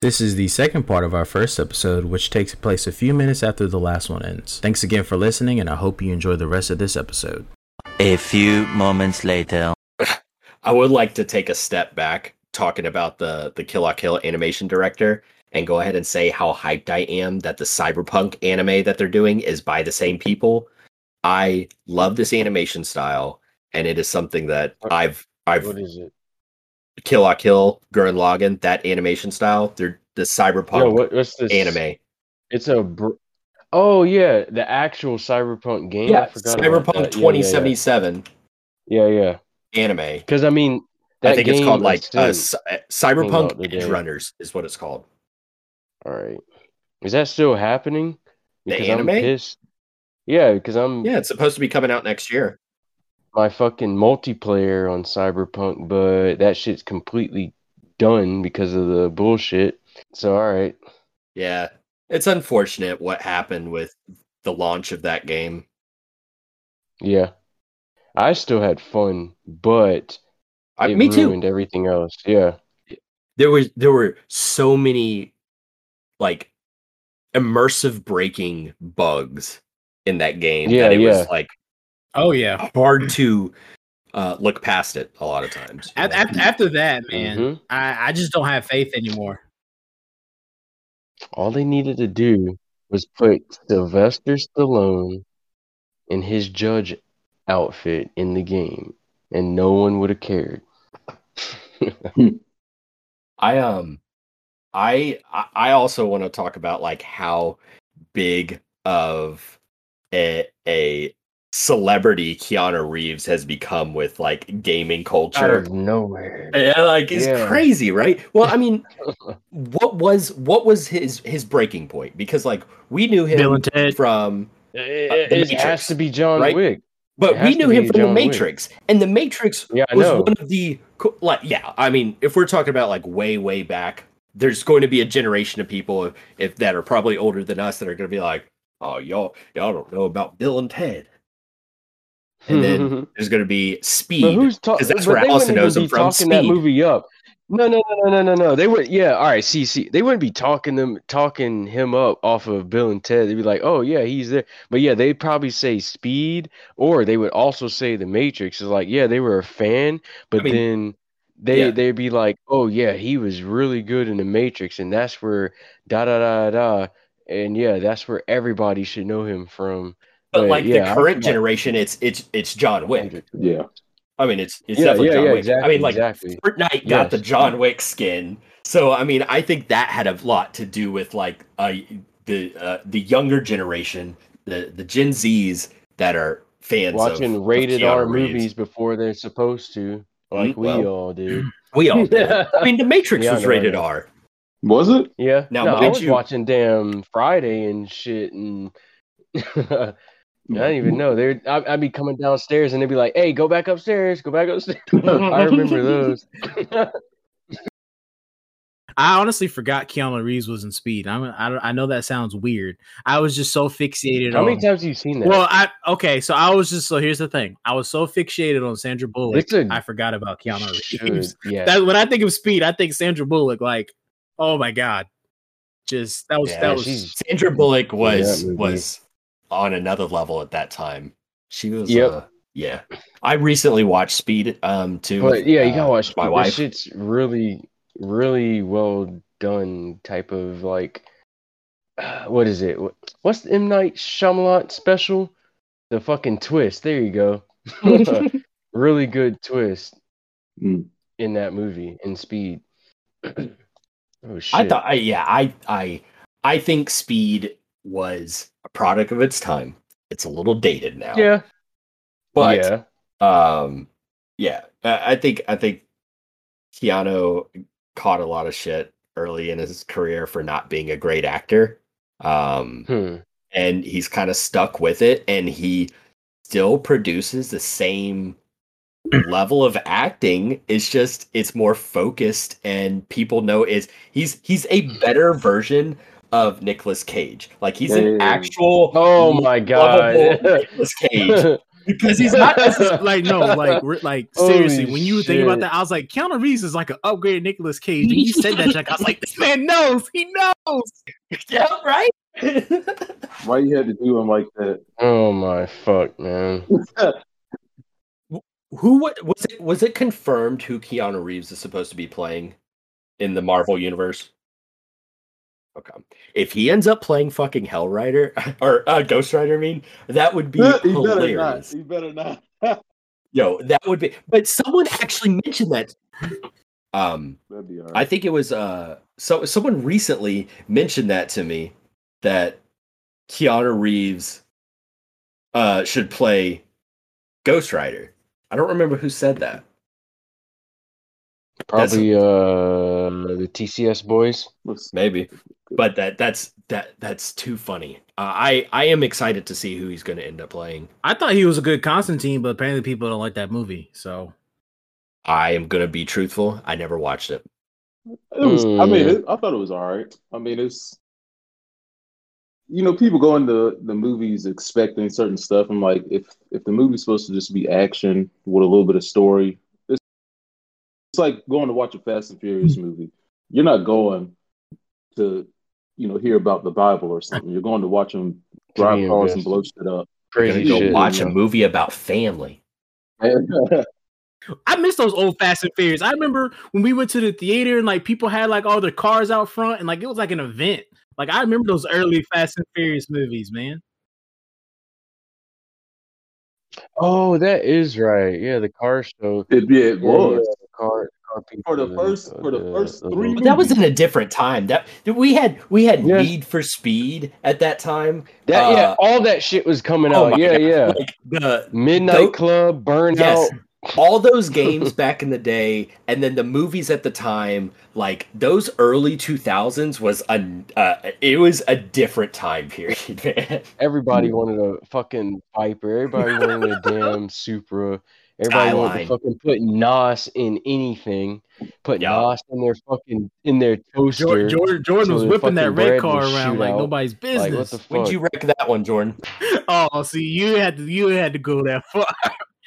This is the second part of our first episode, which takes place a few minutes after the last one ends. Thanks again for listening, and I hope you enjoy the rest of this episode. A few moments later. I would like to take a step back talking about the the Kill la Kill animation director and go ahead and say how hyped I am that the cyberpunk anime that they're doing is by the same people. I love this animation style, and it is something that I've I've What is it? Kill la Kill Gurren Lagann that animation style. They're the cyberpunk Yo, what, what's this anime. It's a. Br- oh yeah, the actual cyberpunk game. I Yeah, forgot Cyberpunk. Yeah, yeah, 2077 Yeah, yeah. anime. Because I mean, that I think it's called like is uh, Cyberpunk. Edgerunners is what it's called. All right. Is that still happening? The Because I'm anime? pissed. Yeah, because I'm Yeah, it's supposed to be coming out next year. My fucking multiplayer on Cyberpunk, but that shit's completely done because of the bullshit. So all right. Yeah, it's unfortunate what happened with the launch of that game. Yeah. I still had fun, but I, me too. ruined everything else. Yeah. There was there were so many like immersive breaking bugs in that game Yeah, that it yeah. was like Oh yeah. hard to uh, look past it a lot of times. you After, after, after that, man, Mhm. I, I just don't have faith anymore. All they needed to do was put Sylvester Stallone in his judge outfit in the game, and no one would have cared. I um I I- I also want to talk about like how big of a a celebrity Keanu Reeves has become with like gaming Out culture. of nowhere. Yeah, like it's Yeah. crazy, right? Well, I mean, what was what was his his breaking point? Because like we knew him Bill and Ted. from, uh, It, The it has to be John right? Wick. but we knew him be from the John Wick. Matrix, and the Matrix Yeah, was know. one of the co- like yeah. I mean, if we're talking about like way way back, there's going to be a generation of people if, if that are probably older than us that are going to be like, oh y'all y'all don't know about Bill and Ted, and then there's going to be Speed. who's talking? 'cause that's where Allison knows him from, Talking that Speed. movie up. No, no, no, no, no, no, no. They would, yeah. All right, see, see, they wouldn't be talking them, talking him up off of Bill and Ted. They'd be like, oh yeah, he's there. But yeah, they'd probably say Speed, or they would also say The Matrix. Is like, yeah, they were a fan, but I mean, then they yeah. they'd be like, oh yeah, he was really good in The Matrix, and that's where da da da da, and yeah, that's where everybody should know him from. But But, like yeah, the current feel generation, it's it's it's John Wick. Yeah. I mean, it's it's Yeah, definitely yeah, John yeah, Wick. I exactly, mean, like exactly. Fortnite got Yes. the John Wick skin, so I mean, I think that had a lot to do with like uh, the uh, the younger generation, the the Gen Zs that are fans watching of rated Keanu R Reeves. movies before they're supposed to, like Mm, we well. all did. We all did. I mean, The Matrix Yeah, was know, rated know. R. Was it? Yeah. Now, no, I was you- watching damn Friday and shit, and I didn't even know. They're I, I'd be coming downstairs, and they'd be like, "Hey, go back upstairs, go back upstairs." I remember those. I honestly forgot Keanu Reeves was in Speed. I'm, I don't- I know that sounds weird. I was just so fixated How on. many times have you seen that? Well, I okay, so I was just so here's the thing. I was so fixated on Sandra Bullock, It's a- I forgot about Keanu Should, Reeves. yeah. That when I think of Speed, I think Sandra Bullock. Like, oh my god, just that was Yeah, that was. Sandra Bullock Yeah, was that movie. was on another level at that time. She was. Yep. Uh, yeah. I recently watched Speed. Um, too. But yeah, you uh, gotta watch my wife. Shit's really, really well done. Type of like, what is it? What's the M Night Shyamalan special? The fucking twist. There you go. really good twist Mm. in that movie in Speed. oh shit! I thought, I, yeah, I, I, I think Speed was a product of its time. It's a little dated now. yeah, but yeah, um, yeah, I I think I think Keanu caught a lot of shit early in his career for not being a great actor. Um, hmm. and he's kind of stuck with it, and he still produces the same level of acting. It's just it's more focused, and people know is he's he's a better version of Nicolas Cage. Like he's an actual Oh my god! lovable Nicolas Cage. because he's not. like no, like re- like Holy seriously. When you were thinking about that, I was like, Keanu Reeves is like an upgraded Nicolas Cage. When you said that, Jack, I was like, this man knows. He knows. yeah, right. Why you had to do him like that? Oh my fuck, man. who wa- was it? Was it confirmed who Keanu Reeves is supposed to be playing in the Marvel universe? Okay, if he ends up playing fucking Hell Rider or uh, Ghost Rider, I mean, that would be he better not. hilarious. He better not. Yo, that would be. But someone actually mentioned that. Um, That'd be all I think it was uh so someone recently mentioned that to me that Keanu Reeves uh should play Ghost Rider. I don't remember who said that. Probably uh the TCS boys. Maybe. But that that's that that's too funny. Uh, I I am excited to see who he's going to end up playing. I thought he was a good Constantine, but apparently people don't like that movie. So I am going to be truthful. I never watched it. It was. I mean, Mm. it, I thought it was all right. I mean, it's. You know, people go into the movies expecting certain stuff. I'm like, if if the movie's supposed to just be action with a little bit of story, it's it's like going to watch a Fast and Furious hmm. movie. You're not going to, you know, hear about the Bible or something. You're going to watch them drive be cars and blow shit up. Crazy go shit. watch you a movie about family. I miss those old Fast and Furious. I remember when we went to the theater and like people had like all their cars out front and like it was like an event. Like I remember those early Fast and Furious movies, man. Oh, that is right. Yeah, the car show. it, yeah, it Yeah, was. Yeah, the car, car people, For the first- for the first three little- But that was in a different time. That that we had we had Yeah. Need for Speed at that time. That yeah, Uh, all that shit was coming oh out. Yeah, God. yeah. Like the Midnight Tho- Club, Burnout. yes, all those games back in the day, and then the movies at the time, like those early two thousands was a uh, it was a different time period, man. Everybody wanted a fucking Viper. Everybody wanted a damn Supra. Everybody wanted Skyline. to fucking put NOS in anything. Put Yeah. NOS in their fucking in their toaster. Jordan, Jordan, Jordan so was whipping that red car around like out. nobody's business. what the When fuck? did you wreck that one, Jordan? oh, see, you had to you had to go that far.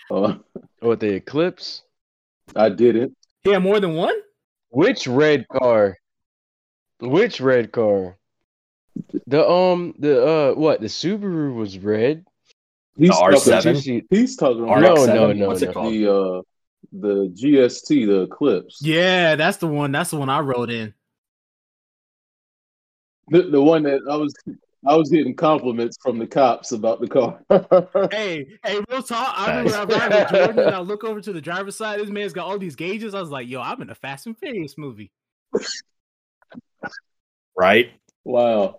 Uh, What the Eclipse? I didn't. Yeah, more than one. Which red car? Which red car? The um the uh what the Subaru was red. He's The talking- R7? Did you see- He's talking about No, no, no, What's it called? the uh the GST, the Eclipse. Yeah, that's the one. That's the one I wrote in. The, the one that I was I was getting compliments from the cops about the car. Hey, hey, real talk. I remember I Nice. ride with Jordan and I look over to the driver's side. This man's got all these gauges. I was like, yo, I'm in a Fast and Furious movie. Right? wow.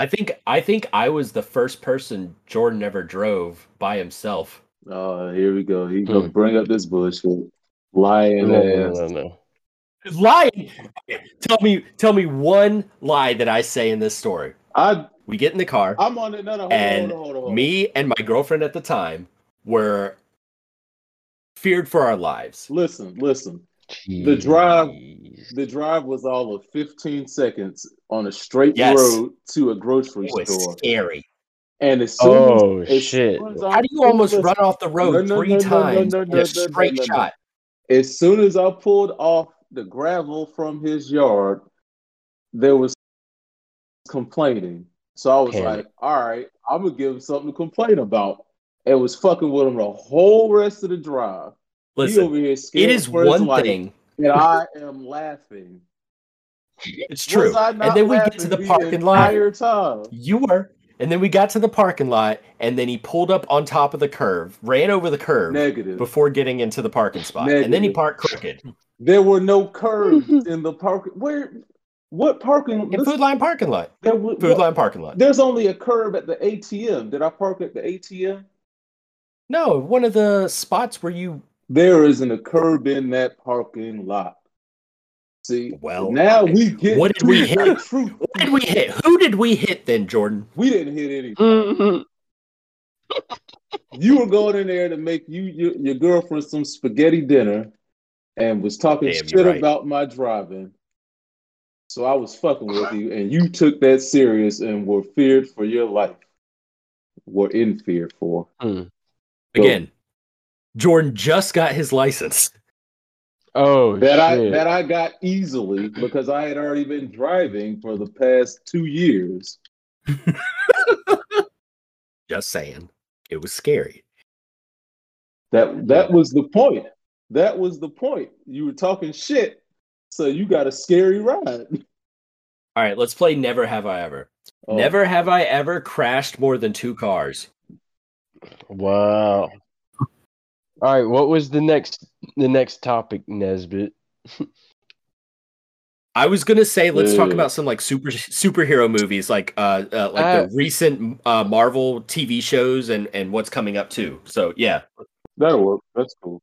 I think I think I was the first person Jordan ever drove by himself. Oh, here we go. He gonna Hmm. bring up this bullshit. Lying No, no, ass. no, no. Lying. Tell me, tell me one lie that I say in this story. I We get in the car. I'm on it. No, no, And hold on, hold on, hold on. me and my girlfriend at the time were feared for our lives. Listen, listen. The drive- The drive was all of 15 seconds on a straight Yes. road to a grocery oh, It was store. scary. And as soon Oh, as, as shit. soon as How I do you almost pulled- run off the road No, no, three no, no, no, times no, in a no, straight no, no. shot? As soon as I pulled off the gravel from his yard, there was complaining. So I was Panic. like, all right, I'm gonna give him something to complain about. And was fucking with him the whole rest of the drive. He Listen, over here it is one life, thing. and I am laughing. It's true. Was I not And then we get to the parking lot. time. You were. And then we got to the parking lot, and then he pulled up on top of the curve, ran over the curve Negative. before getting into the parking spot, and then he parked crooked There were no curves in the parking. Where? What parking? in Food Lion parking lot. There wa- Food Lion parking lot. There's only a curb at the ATM. Did I park at the ATM? No, one of the spots where you. There isn't a curb in that parking lot. See, Well, now we get what did we hit? truth. What did we hit? Who did we hit then, Jordan? We didn't hit anything. Mhm. You were going in there to make you your, your girlfriend some spaghetti dinner, and was talking Damn, shit right. about my driving. So I was fucking with you, and you took that serious and were feared for your life. Were in fear for. Hmm. Again, Jordan just got his license. Oh that I that I got easily because I had already been driving for the past two years. Just saying. It was scary. That that was the point. That was the point. You were talking shit, so you got a scary ride. All right, let's play Never Have I Ever. Oh, Never have I ever crashed more than two cars. wow. All right, what was the next the next topic, Nesbit? I was gonna say let's talk about some like super superhero movies, like uh, uh like Uh, the recent uh Marvel TV shows and and what's coming up too. So yeah, that'll work. That's cool.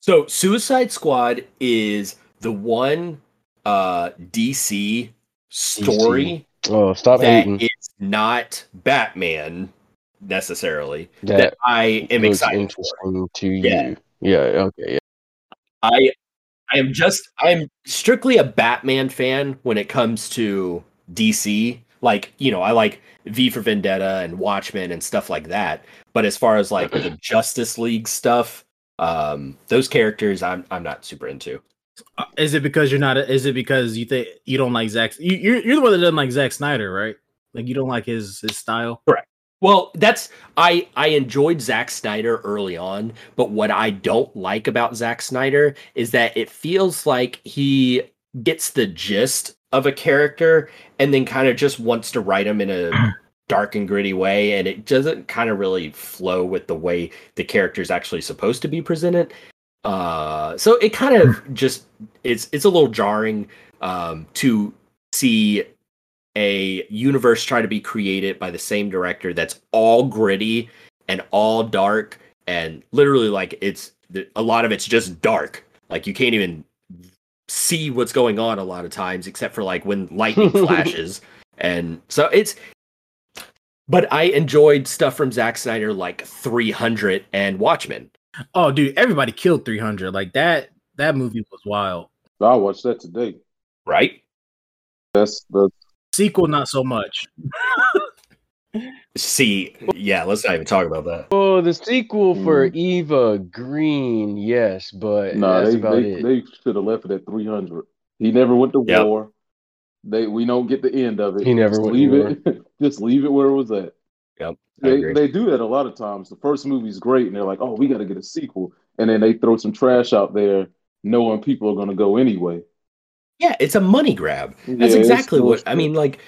so Suicide Squad is the one uh DC story Oh, stop that hating. is not Batman necessarily That that I am looks excited for. interesting to Yeah. you. Yeah. Okay. Yeah. I I am just I'm strictly a Batman fan when it comes to DC. Like, you know, I like V for Vendetta and Watchmen and stuff like that. But as far as like the Justice League stuff, um, those characters I'm I'm not super into. Uh, Is it because you're not? Is it because you think you don't like Zack? You, you're you're the one that doesn't like Zack Snyder, right? Like you don't like his his style. Well, that's I I enjoyed Zack Snyder early on, but what I don't like about Zack Snyder is that it feels like he gets the gist of a character and then kind of just wants to write him in a dark and gritty way and it doesn't kind of really flow with the way the character is actually supposed to be presented. Uh so it kind of just it's it's a little jarring um to see a universe try to be created by the same director that's all gritty and all dark and literally like it's a lot of it's just dark like you can't even see what's going on a lot of times except for like when lightning flashes and so it's but i enjoyed stuff from Zack Snyder like 300 and Watchmen Oh, dude, everybody killed 300. Like that. That movie was wild. I'll watch that today. right That's the Sequel, not so much. see yeah let's not even talk about that Oh, the sequel for Mm. Eva Green, yes, but no. that's They they, they should have left it at three hundred. He never went to Yep. war. They we don't get the end of it. He never just went to leave war. it. just leave it where it was at. yep They they do that a lot of times. The first movie's great, and they're like, "Oh, we got to get a sequel," and then they throw some trash out there, knowing people are going to go anyway. Yeah it's a money grab That's it's exactly what I mean. Like,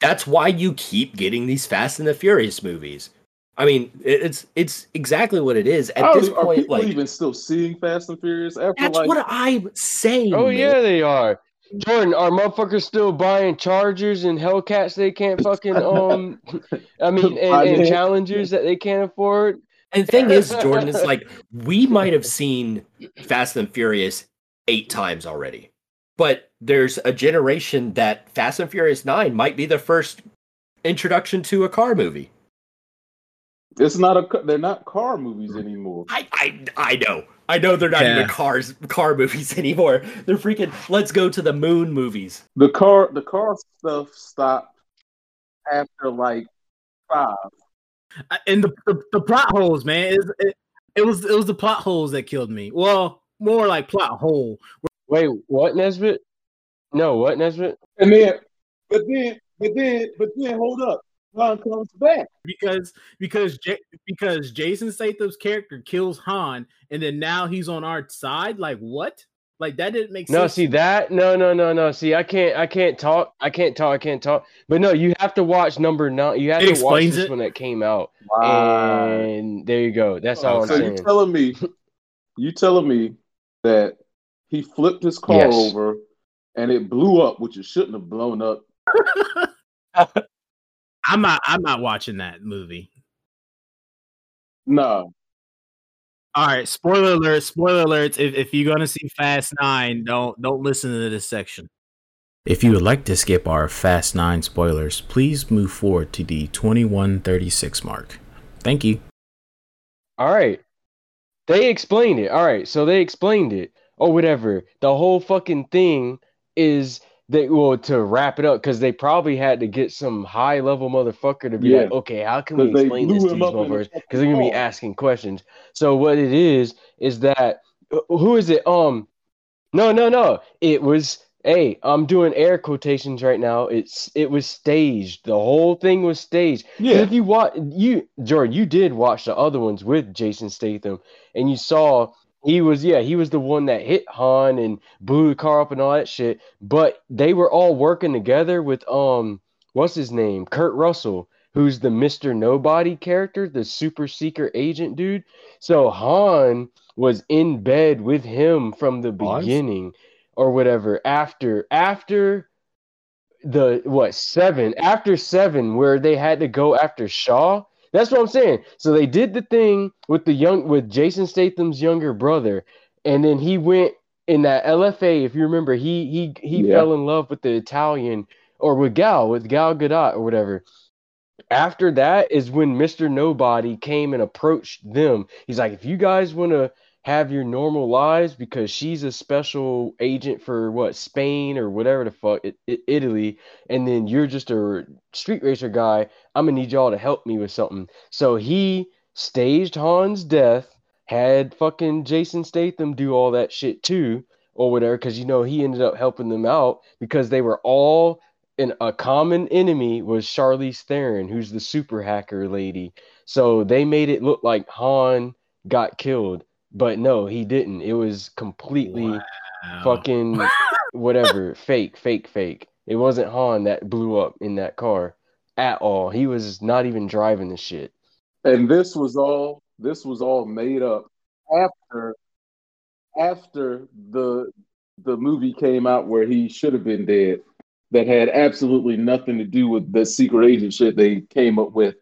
that's why you keep getting these Fast and the Furious movies. I mean, it's it's exactly what it is at How this are point. people Like, even still seeing Fast and Furious after that's like? what I'm saying. Oh man. yeah, they are. Jordan, are motherfuckers still buying Chargers and Hellcats they can't fucking um I mean and, and Challengers that they can't afford? And the thing is, Jordan is like, we might have seen Fast and Furious eight times already, but there's a generation that Fast and Furious Nine might be the first introduction to a car movie. It's not a. ca- They're not car movies anymore. I, I I know. I know they're not Yeah. even cars car movies anymore. They're freaking let's go to the moon movies. The car, the car stuff stopped after like five. And the, the, the plot holes, man. It, it, it was it was the plot holes that killed me. Well, more like plot hole. Wait, what Nesbit? No, what Nesbit? And then, but then, but then, but then, hold up. Han comes back. because because J- because Jason Statham's character kills Han, and then now he's on our side. Like what? Like that didn't make sense. No, see that? No, no, no, no. See, I can't, I can't talk, I can't talk, I can't talk. But no, you have to watch number nine. You have It to watch explains this it. one that came out, Wow. and there you go. That's oh, all I'm so you saying. telling me, you telling me that he flipped his car Yes. over and it blew up, which it shouldn't have blown up. I'm not. I'm not watching that movie. No, All right. Spoiler alert. Spoiler alerts. If, if you're gonna see Fast Nine, don't don't listen to this section. If you would like to skip our Fast 9 spoilers, please move forward to the 2136 mark. Thank you. All right. They explained it. All right. So they explained it. Or whatever. The whole fucking thing is they well to wrap it up because they probably had to get some high level motherfucker to be Yeah. like, okay, how can we explain this to these motherfuckers? Because they're gonna be asking questions. So what it is is that who is it? Um, no, no, no. It was. Hey, I'm doing air quotations right now. It's it was staged. The whole thing was staged. Yeah. If you watch, you Jordan, you did watch the other ones with Jason Statham, and you saw he was yeah he was the one that hit Han and blew the car up and all that shit. But they were all working together with um what's his name Kurt Russell, who's the Mister Nobody character, the super secret agent dude. So Han was in bed with him from the beginning or whatever after after the what seven after seven where they had to go after Shaw. That's what I'm saying. So they did the thing with the young with Jason Statham's younger brother, and then he went in that LFA. If you remember, he he he Yeah. fell in love with the Italian or with Gal with Gal Gadot or whatever. After that is when Mr. Nobody came and approached them. He's like, if you guys want to have your normal lives because she's a special agent for what Spain or whatever the fuck I- I- Italy, and then you're just a street racer guy. I'm gonna need y'all to help me with something. So he staged Han's death, had fucking Jason Statham do all that shit too, or whatever, because you know he ended up helping them out because they were all in a common enemy was Charlize Theron, who's the super hacker lady. So they made it look like Han got killed, but no, he didn't. It was completely Wow. fucking whatever, fake, fake, fake. It wasn't Han that blew up in that car at all. He was not even driving the shit. And this was all this was all made up after after the the movie came out where he should have been dead. That had absolutely nothing to do with the secret agent shit they came up with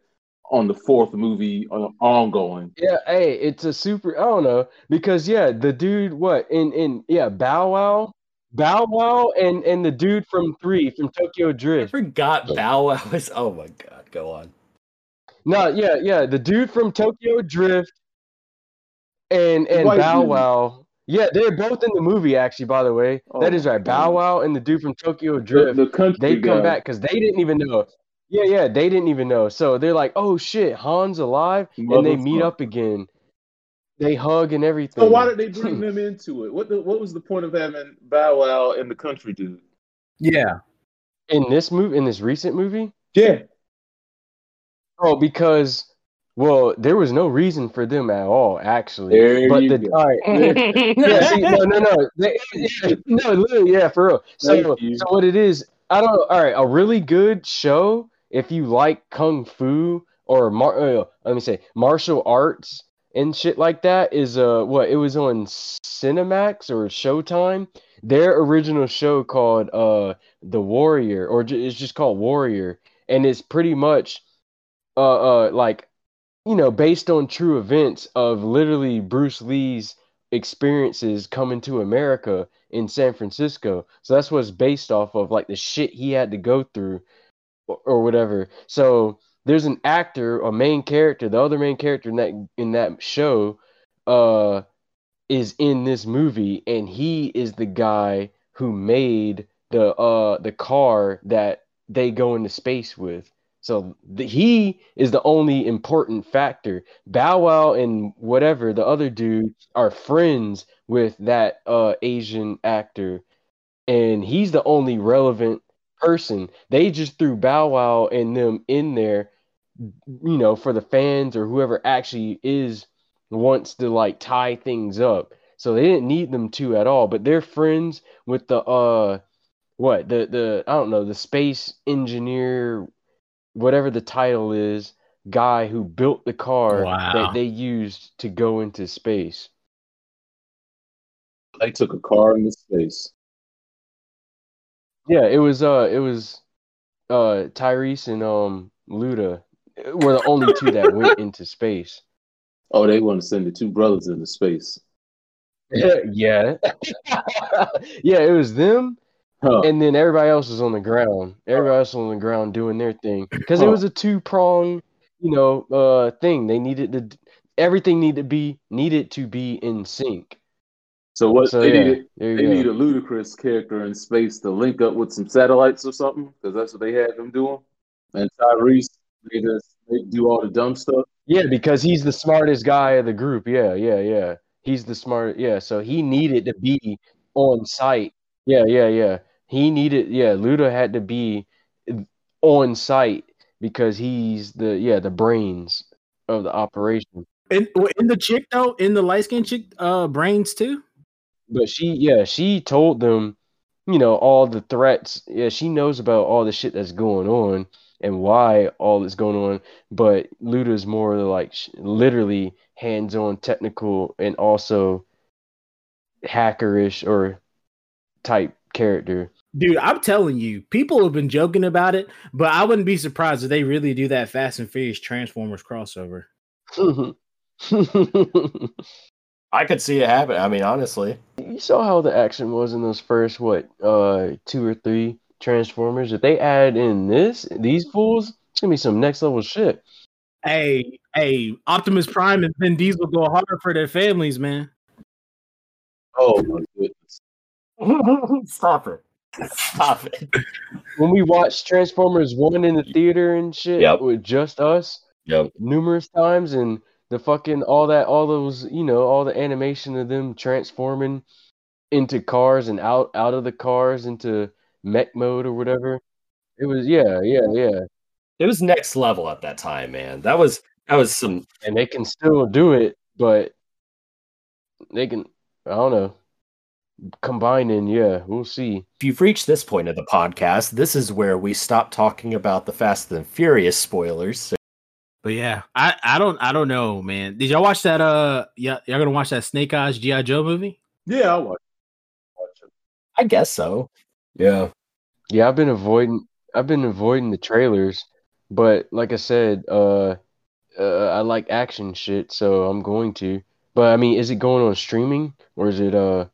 on the fourth movie uh, ongoing. Yeah, hey, it's a super. I don't know because yeah, the dude, what in in yeah, Bow Wow, Bow Wow, and and the dude from Three from Tokyo Drift. I forgot Bow Wow was. Oh my god, go on. No, yeah, yeah, the dude from Tokyo Drift and and White Bow. Wow. Yeah, they're both in the movie. Actually, by the way, Oh that is right. Bow Wow and the dude from Tokyo The, Drift. the country they come guy. back because they didn't even know. Yeah, yeah, they didn't even know. So they're like, "Oh shit, Han's alive," and they meet Motherfucker. up again. They hug and everything. So why did they bring them into it? What the, what was the point of having Bow Wow and the country dude? Yeah. in this movie? In this recent movie? Yeah, Oh, because well, there was no reason for them at all, actually. There but you the go. all right, yeah, see, no, no, no, They- yeah, no, literally, yeah, for real. So, so what it is, I don't know. All right, a really good show if you like kung fu or mar- uh, let me say martial arts and shit like that is uh what it was on Cinemax or Showtime. Their original show called uh The Warrior, or ju- it's just called Warrior, and it's pretty much uh uh like you know based on true events of literally Bruce Lee's experiences coming to America in San Francisco. So that's what's based off of, like the shit he had to go through or, whatever. So there's an actor, a main character, the other main character in that in that show, uh, is in this movie, and he is the guy who made the uh the car that they go into space with. So the, he is the only important factor. Bow Wow and whatever the other dude are friends with that uh Asian actor, and he's the only relevant person. They just threw Bow Wow and them in there, you know, for the fans or whoever actually is wants to like tie things up. So they didn't need them to at all, but they're friends with the uh what the the I don't know the space engineer whatever the title is guy who built the car Wow. that they used to go into space. they took a car into space. Yeah, it was uh it was uh Tyrese and um Luda were the only two that went into space. Oh, they want to send the two brothers into space. yeah. yeah, it was them Huh. and then everybody else was on the ground. Everybody else was on the ground doing their thing because it was a two prong, you know, uh thing. They needed to everything needed to be needed to be in sync. So what So they yeah, needed there they you need a Ludacris character in space to link up with some satellites or something, because that's what they had them doing. And Tyrese made us they do all the dumb stuff. Yeah, because he's the smartest guy of the group. Yeah, yeah, yeah. He's the smart. Yeah, so he needed to be on site. Yeah, yeah, yeah. He needed. Yeah, Luda had to be on site because he's the yeah the brains of the operation. In, in the chick though, in the light skinned chick, uh, brains too. But she, yeah, she told them, you know, all the threats. Yeah, she knows about all the shit that's going on and why all is going on. But Luda's more like literally hands-on, technical, and also hackerish or type character. Dude, I'm telling you, people have been joking about it, but I wouldn't be surprised if they really do that Fast and Furious Transformers crossover. you I could see it happen. I mean, honestly, you saw how the action was in those first what uh two or three Transformers. If they add in this, these fools, it's gonna be some next level shit. Hey, hey, Optimus Prime and Vin Diesel go hard for their families, man. Oh my goodness. stop it. Stop it. When we watched Transformers one in the theater and shit Yep. with just us Yep. numerous times, and the fucking all that, all those, you know, all the animation of them transforming into cars and out out of the cars into mech mode or whatever. It was yeah, yeah, yeah. It was next level at that time, man. That was that was some and they can still do it, but they can. I don't know. Combining, yeah, we'll see. if you've reached this point of the podcast, this is where we stop talking about the Fast and Furious spoilers. But yeah, I, I don't I don't know, man. Did y'all watch that? Uh, yeah, y'all gonna watch that Snake Eyes GI Joe movie? Yeah, I watch. watch it. I guess so. Yeah. Yeah, I've been avoiding. I've been avoiding the trailers, but like I said, uh, uh, I like action shit, so I'm going to. But I mean, is it going on streaming or is it uh?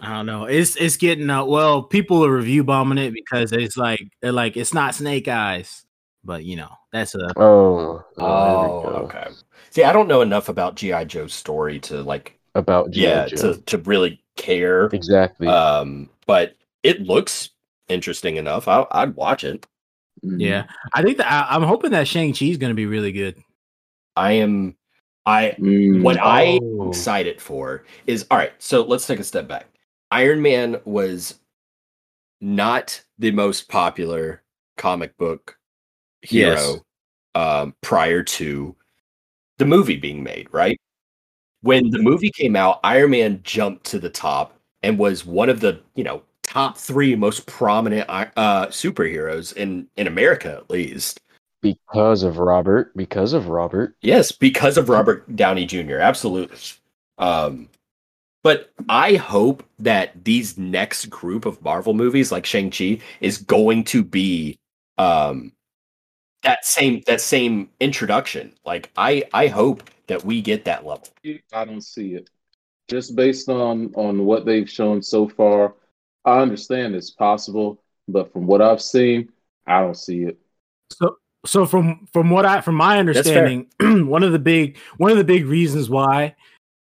I don't know. It's it's getting uh well, people are review bombing it because it's like they're like it's not Snake Eyes, but you know that's a Oh, oh, there we Oh, go. okay. See, I don't know enough about GI Joe's story to like, About G.I. yeah, Joe. to to really care. exactly. Um, but it looks interesting enough. I, I'd watch it. Mhm. yeah. I think that I, I'm hoping that Shang Chi is gonna be really good. I am. I Mm. what I am Oh. excited for is all right. So let's take a step back. Iron Man was not the most popular comic book hero Yes. um, prior to the movie being made, right? When the movie came out, Iron Man jumped to the top and was one of the you know top three most prominent uh, superheroes in in America, at least. because of Robert. Because of Robert. Yes, because of Robert Downey Jr. Absolutely. Um, but I hope that these next group of Marvel movies, like Shang Chi, is going to be um, that same that same introduction. Like I I hope that we get that level. I don't see it. Just based on on what they've shown so far, I understand it's possible, but from what I've seen, I don't see it. So so from from what I from my understanding, one of the big one of the big reasons why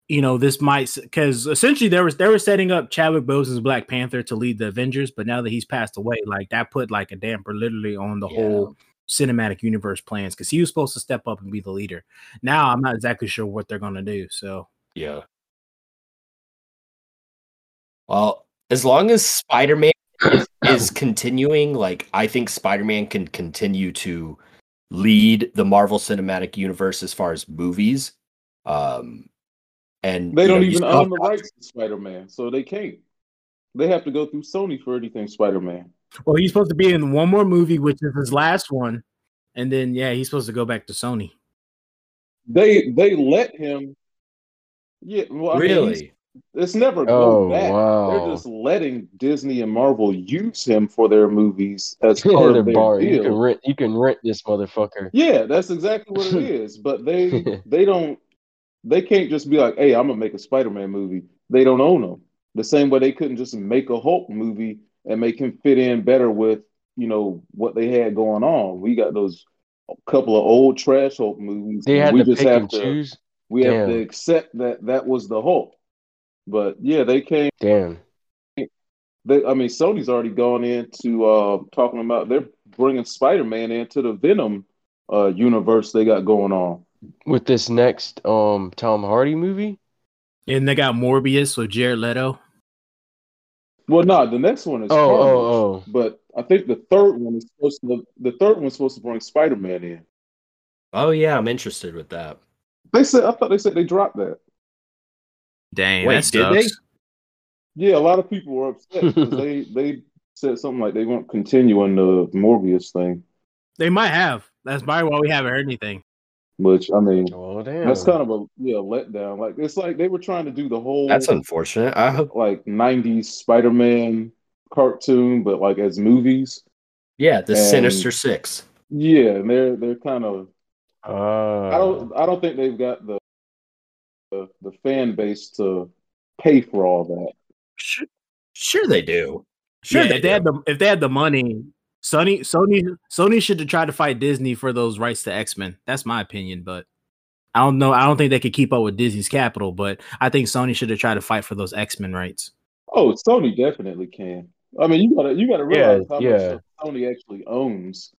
you know this might because essentially there was they were setting up Chadwick Boseman's Black Panther to lead the Avengers, but now that he's passed away, like that put like a damper literally on the Yeah. whole cinematic universe plans because he was supposed to step up and be the leader. Now I'm not exactly sure what they're gonna do. So Yeah. Well, as long as Spider Man is, is continuing, like I think Spider Man can continue to lead the Marvel Cinematic Universe as far as movies. Um, and They don't know, even still own the rights to Spider Man, so they can't. They have to go through Sony for anything Spider Man. Well, he's supposed to be in one more movie, which is his last one, and then yeah, he's supposed to go back to Sony. They they let him. Yeah, well, I mean, really. it's never Oh go back. wow. They're just letting Disney and Marvel use him for their movies as Yeah, part the of their bar. You can rent. You can rent this motherfucker. Yeah, that's exactly what it is. But they they don't they can't just be like, "Hey, I'm gonna make a Spider-Man movie." They don't own them. The same way they couldn't just make a Hulk movie and make him fit in better with you know what they had going on. We got those couple of old trash Hulk movies. They had we to just pick have and to choose. we have to accept that that was the Hulk. But yeah, they came. Damn. They, I mean, Sony's already gone into uh, talking about they're bringing Spider Man into the Venom uh, universe they got going on. With this next um Tom Hardy movie? And they got Morbius with Jared Leto. Well, no, the next one is Oh, Carnage, oh, oh. but I think the third one is supposed to. The third one's supposed to bring Spider Man in. Oh yeah, I'm interested with that. They said I thought they said they dropped that. Dang, Wait, that did they? Yeah, a lot of people were upset because they they said something like they weren't continuing the Morbius thing. They might have. That's probably why we haven't heard anything. Which I mean, Oh damn. that's kind of a yeah letdown. Like it's like they were trying to do the whole That's unfortunate. I hope. like '90s Spider-Man cartoon, but like as movies. Yeah, the And- Sinister Six. Yeah, and they're they're kind of. Ah. I don't I don't think they've got the the, the fan base to pay for all that. Sure, sure they do. Sure, Yeah, if they had the if they had the money, Sony Sony Sony should have tried to fight Disney for those rights to X Men. That's my opinion, but I don't know. I don't think they could keep up with Disney's capital, but I think Sony should have tried to fight for those X Men rights. Oh, Sony definitely can. I mean, you gotta you gotta Yeah, realize how yeah. much Sony actually owns.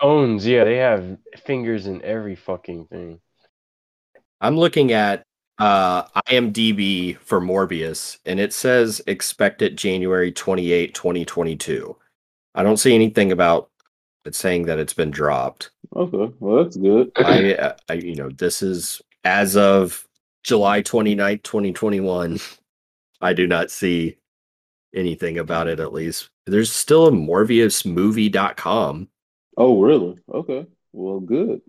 owns, yeah, they have fingers in every fucking thing. I'm looking at uh IMDb for Morbius, and it says expected January 28, 2022. I don't see anything about it saying that it's been dropped. Okay, well that's good. I, I you know, this is as of July 29th, 2021. I do not see anything about it at least. There's still a morbiusmovie.com. Oh, really? Okay, well, good.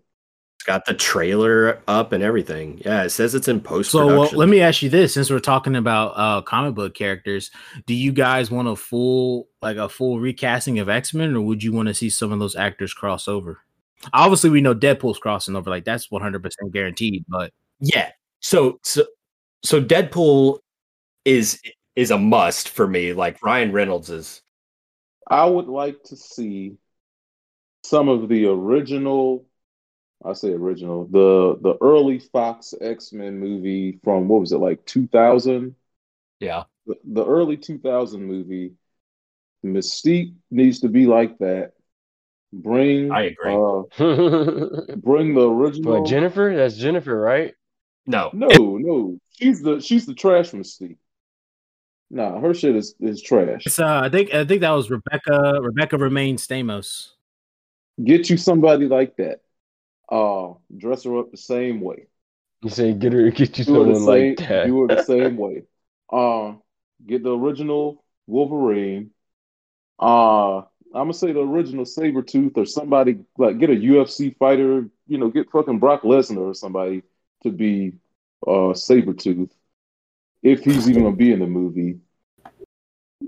It's got the trailer up and everything. Yeah, it says it's in post So well, let me ask you this: since we're talking about uh, comic book characters, do you guys want a full like a full recasting of X Men, or would you want to see some of those actors cross over? Obviously, we know Deadpool's crossing over; like that's one hundred percent guaranteed. But Yeah. So so so Deadpool is is a must for me. Like Ryan Reynolds is. I would like to see some of the original. I say original, the the early Fox X Men movie from what was it like two thousand? Yeah. The, the early two thousand movie. Mystique needs to be like that. Bring I agree. Uh, bring the original. Jennifer, that's Jennifer, right? No. No, no, she's the she's the trash Mystique. Nah, her shit is is trash. it's uh, I think I think that was Rebecca Rebecca Romijn Stamos. Get you somebody like that. Uh, dress her up the same way. You say get her, get you Do the someone same, like that. do her the same way. Uh, get the original Wolverine. Uh, I'm gonna say the original Sabretooth or somebody like get a UFC fighter, you know, get fucking Brock Lesnar or somebody to be uh Sabretooth. If he's even gonna be in the movie.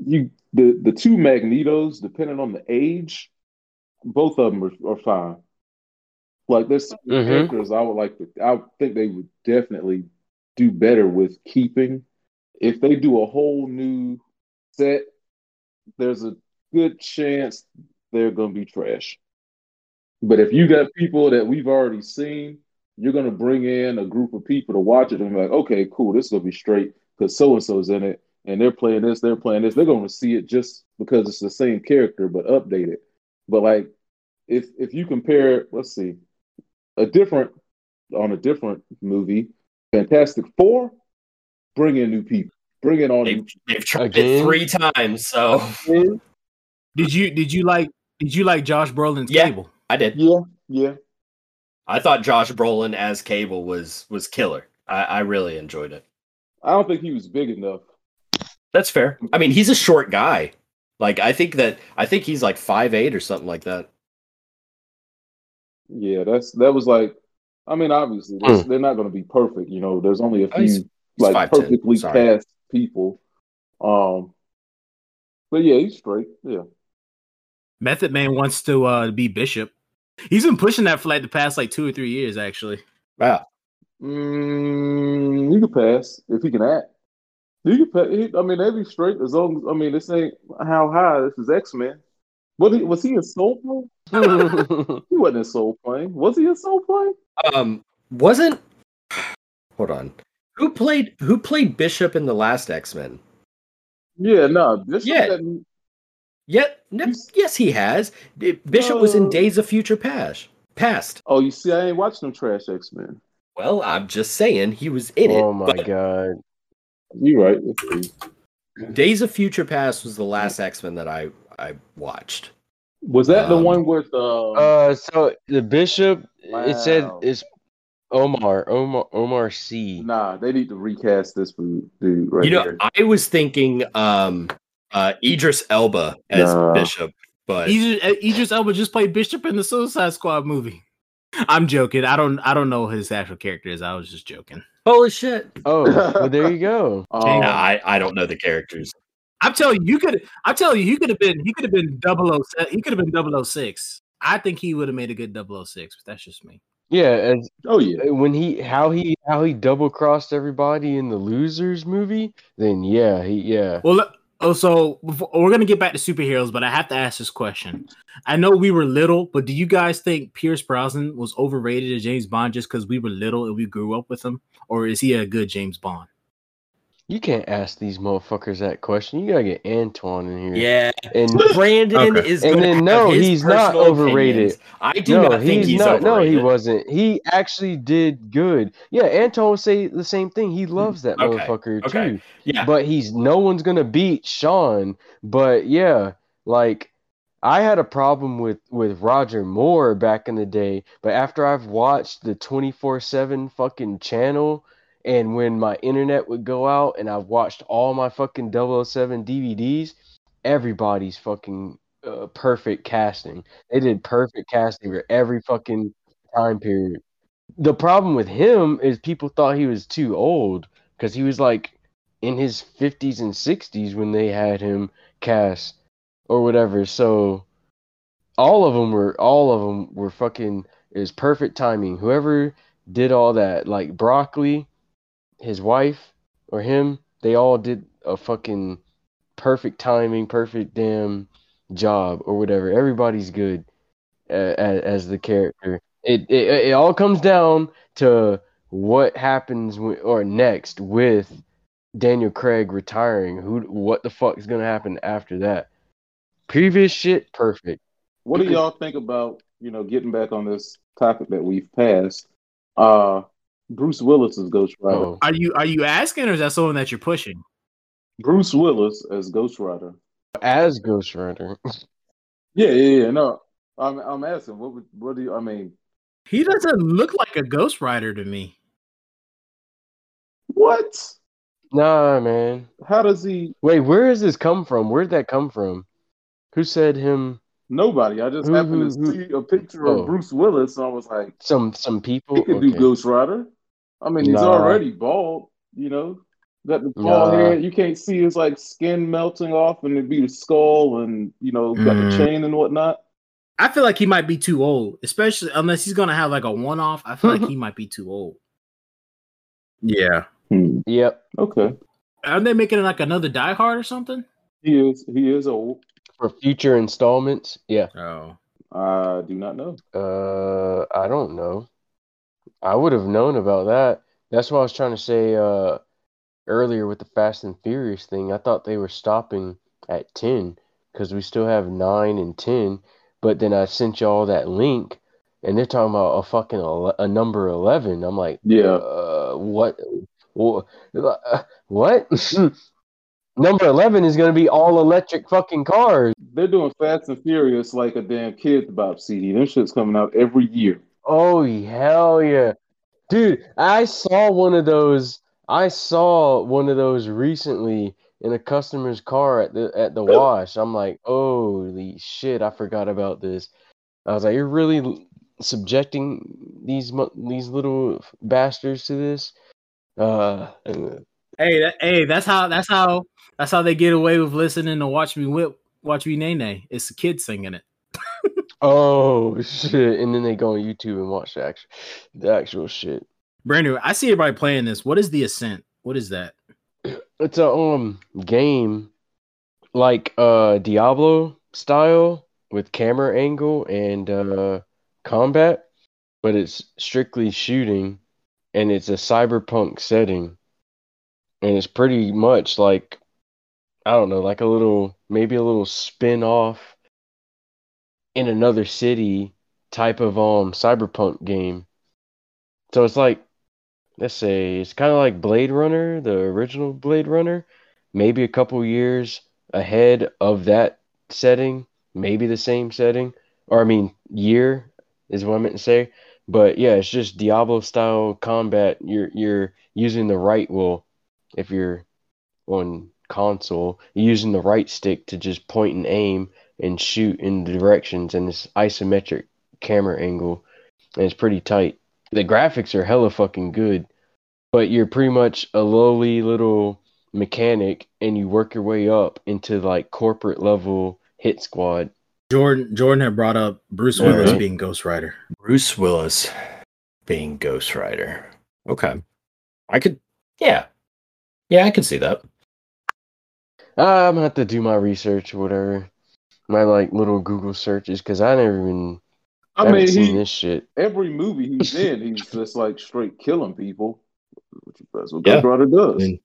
You the the two Magnetos, depending on the age, both of them are, are fine. Like there's some Mhm. characters I would like to I think they would definitely do better with keeping. If they do a whole new set, there's a good chance they're gonna be trash. But if you got people that we've already seen, you're gonna bring in a group of people to watch it and be like, okay, cool, this is gonna be straight because so and so's in it and they're playing this, they're playing this. They're gonna see it just because it's the same character but updated. But like, if if you compare, let's see, a different on a different movie, Fantastic Four, bring in new people, bring in all new. They've, they've tried Again? it three times, so people. Did you did you like did you like Josh Brolin's Yeah. Cable? I did. Yeah, yeah. I thought Josh Brolin as Cable was was killer. I, I really enjoyed it. I don't think he was big enough. That's fair. I mean, he's a short guy. Like I think that I think he's like five eight or something like that. Yeah, that's that was like. I mean, obviously they're, they're not going to be perfect. You know, there's only a Oh, he's- few like 5'10", perfectly sorry. cast people. Um, but yeah, he's straight. Yeah, Method Man wants to uh be Bishop. He's been pushing that for like the past like two or three years, actually. Wow. mm, you can pass if he can act. You can pass. He, I mean, they'd be straight as long. as I mean, this ain't how high. This is X Men. Was he, was he in Soul Plane? He wasn't a Soul Plane. Was he a Soul Plane? Um, wasn't. Hold on. Who played who played Bishop in the last X Men? Yeah, no, this Yeah. doesn't- Yet, no, yes, he has. Bishop was in Days of Future Past. Past. Oh, you see, I ain't watching them trash X Men. Well, I'm just saying he was in it. oh my but god. You right. Days of Future Past was the last X Men that I I watched. Was that the Um, one with uh, Uh, so the bishop, it said Wow. it's Omar, Omar, Omar Sy Nah, they need to recast this dude dude right you know, here. I was thinking um uh Idris Elba as Nah. Bishop, but Idris, uh, Idris Elba just played Bishop in the Suicide Squad movie. I'm joking. I don't. I don't know who his actual character is. I was just joking. holy shit. Oh, well, there you go. Um, No, I, I don't know the characters. I'm telling you, you could. I'm telling you, he could have been. He could have been 007. He could have been 006. I think he would have made a good 006, but that's just me. Yeah, as, oh yeah. Eh, when he how he how he double crossed everybody in the losers movie, then yeah, he yeah. Well, look- oh, so before, we're gonna get back to superheroes, but I have to ask this question. I know we were little, but do you guys think Pierce Brosnan was overrated as James Bond just because we were little and we grew up with him, or is he a good James Bond? You can't ask these motherfuckers that question. You gotta get Antoine in here. Yeah. And Brandon Okay. is And then, no, he's not overrated. opinions. I do no, not think he's, he's, not. No, he wasn't. He actually did good. Yeah, Antoine would say the same thing. He loves that Okay, motherfucker okay. too. Yeah. But he's no one's gonna beat Sean. But yeah, like I had a problem with with Roger Moore back in the day. But after I've watched the twenty four seven fucking channel. And when my internet would go out and I've watched all my fucking 007 DVDs, everybody's fucking uh, perfect casting. They did perfect casting for every fucking time period. The problem with him is people thought he was too old because he was like in his 50s and 60s when they had him cast or whatever. So all of them were all of them were fucking is perfect timing. Whoever did all that, like Broccoli, his wife or him, they all did a fucking perfect timing, perfect damn job or whatever. Everybody's good as, as the character. It, it it all comes down to what happens or next with Daniel Craig retiring. Who what the fuck is gonna happen after that? Previous shit, perfect. What do y'all think about you know getting back on this topic that we've passed? Uh, Bruce Willis as Ghost Rider. Oh, Are you are you asking, or is that someone that you're pushing? Bruce Willis as Ghost Rider. as Ghost Rider. Yeah, yeah, yeah. No, I'm I'm asking. What would what do you? I mean, He doesn't look like a Ghost Rider to me. what? nah, man. How does he? Wait, where does this come from? Where'd that come from? Who said him? Nobody. I just Who- happened who- to who- see a picture Oh. of Bruce Willis, and I was like, Some some people. he could do Okay. Ghost Rider. I mean, he's Nah. already bald. You know, got the bald Nah. hair. You can't see his like skin melting off, and it'd be the skull, and you know, got Mm. the chain and whatnot. I feel like he might be too old, especially unless he's gonna have like a one off. I feel like he might be too old. Yeah. Hmm. Yep. Okay, Aren't they making like another Die Hard or something? he is. He is old. For future installments. Yeah. Oh. I do not know. Uh, I don't know. I would have known about that. That's what I was trying to say uh earlier with the Fast and Furious thing. I thought they were stopping at 10 because we still have 9 and 10, but then I sent y'all that link and they're talking about a fucking ele- a number 11. I'm like, Yeah. uh, what what? Number 11 is going to be all electric fucking cars. They're doing Fast and Furious like a damn Kidz Bop CD. Them shit's coming out every year. Oh hell yeah. Dude, I saw one of those I saw one of those recently in a customer's car at the at the wash. I'm like, "Holy shit, I forgot about this." I was like, "You're really subjecting these these little bastards to this?" Uh, Hey, that, hey, that's how that's how that's how they get away with listening to Watch Me Whip, Watch Me Nae Nae. It's the kid singing it. Oh shit, and then they go on YouTube and watch the actual the actual shit. Brandon, I see everybody playing this. What is the Ascent? What is that? It's a um game like uh Diablo style with camera angle and uh combat, but it's strictly shooting and it's a cyberpunk setting. and it's pretty much like I don't know, like a little maybe a little spin off in another city type of um cyberpunk game. So it's like let's say it's kind of like Blade Runner, the original Blade Runner, maybe a couple years ahead of that setting, maybe the same setting, or I mean year is what I meant to say. But yeah, it's just Diablo style combat. You're you're using the right well, if you're on console, you're using the right stick to just point and aim and shoot in the directions and this isometric camera angle. And it's pretty tight. The graphics are hella fucking good. But you're pretty much a lowly little mechanic and you work your way up into like corporate level hit squad. Jordan Jordan had brought up Bruce Yeah. Willis being Ghost Rider. Bruce Willis being Ghost Rider. Okay. I could yeah. Yeah, I could see that. Ah, I'm gonna have to do my research or whatever. My like little Google searches because I never even I haven't mean, seen he, this shit. every movie he's in, he's just like straight killing people. That's what Yeah. Ghost Rider does. I mean,